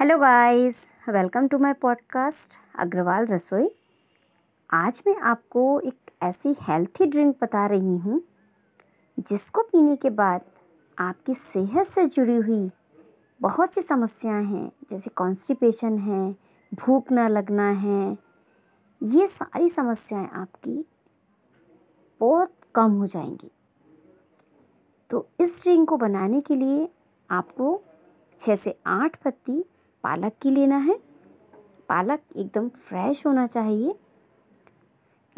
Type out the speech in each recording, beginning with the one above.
Hello guys welcome to my podcast Agarwal Rasoi आज मैं आपको एक ऐसी हेल्थी ड्रिंक बता रही हूँ, जिसको पीने के बाद आपकी सेहत से जुड़ी हुई बहुत सी समस्याएँ हैं, जैसे कॉन्स्टिपेशन है, भूख ना लगना है, ये सारी समस्याएँ आपकी बहुत कम हो जाएँगी। तो इस ड्रिंक को बनाने के लिए आपको छः से आठ पत्ती पालक की लेना है। पालक एकदम फ्रेश होना चाहिए।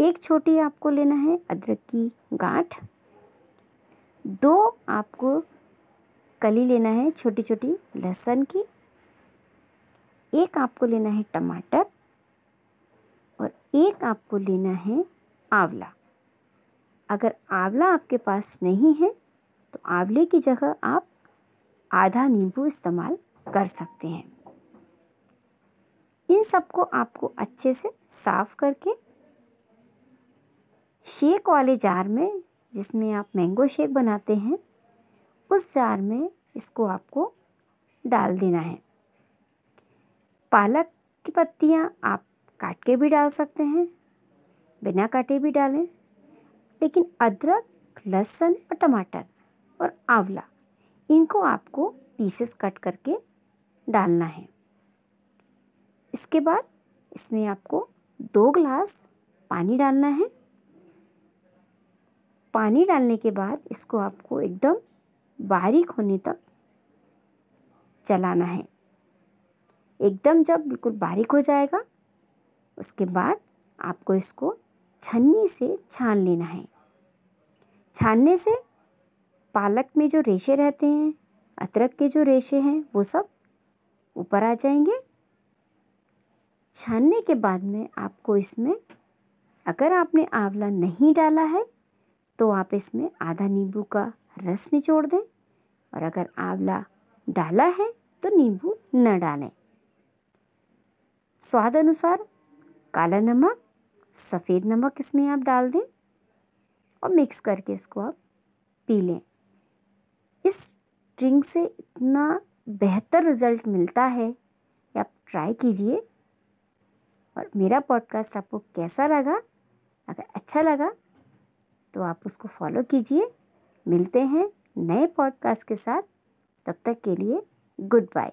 एक छोटी आपको लेना है अदरक की गांठ। दो आपको कली लेना है छोटी छोटी लहसुन की। एक आपको लेना है टमाटर। और एक आपको लेना है आंवला। अगर आंवला आपके पास नहीं है तो आंवले की जगह आप आधा नींबू इस्तेमाल कर सकते हैं। इन सबको आपको अच्छे से साफ़ करके शेक वाले जार में, जिसमें आप मैंगो शेक बनाते हैं, उस जार में इसको आपको डाल देना है। पालक की पत्तियाँ आप काट के भी डाल सकते हैं, बिना काटे भी डालें, लेकिन अदरक, लहसुन और टमाटर और आंवला, इनको आपको पीसेस कट करके डालना है। इसके बाद इसमें आपको दो गिलास पानी डालना है। पानी डालने के बाद इसको आपको एकदम बारीक होने तक चलाना है। एकदम जब बिल्कुल बारीक हो जाएगा, उसके बाद आपको इसको छन्नी से छान लेना है। छानने से पालक में जो रेशे रहते हैं, अदरक के जो रेशे हैं, वो सब ऊपर आ जाएँगे। छानने के बाद में आपको इसमें अगर आपने आंवला नहीं डाला है तो आप इसमें आधा नींबू का रस निचोड़ दें और अगर आंवला डाला है तो नींबू न डालें। स्वाद अनुसार काला नमक, सफ़ेद नमक इसमें आप डाल दें और मिक्स करके इसको आप पी लें। इस ड्रिंक से इतना बेहतर रिज़ल्ट मिलता है कि आप ट्राई कीजिए। और मेरा पॉडकास्ट आपको कैसा लगा? अगर अच्छा लगा तो आप उसको फॉलो कीजिए। मिलते हैं नए पॉडकास्ट के साथ। तब तक के लिए गुड बाय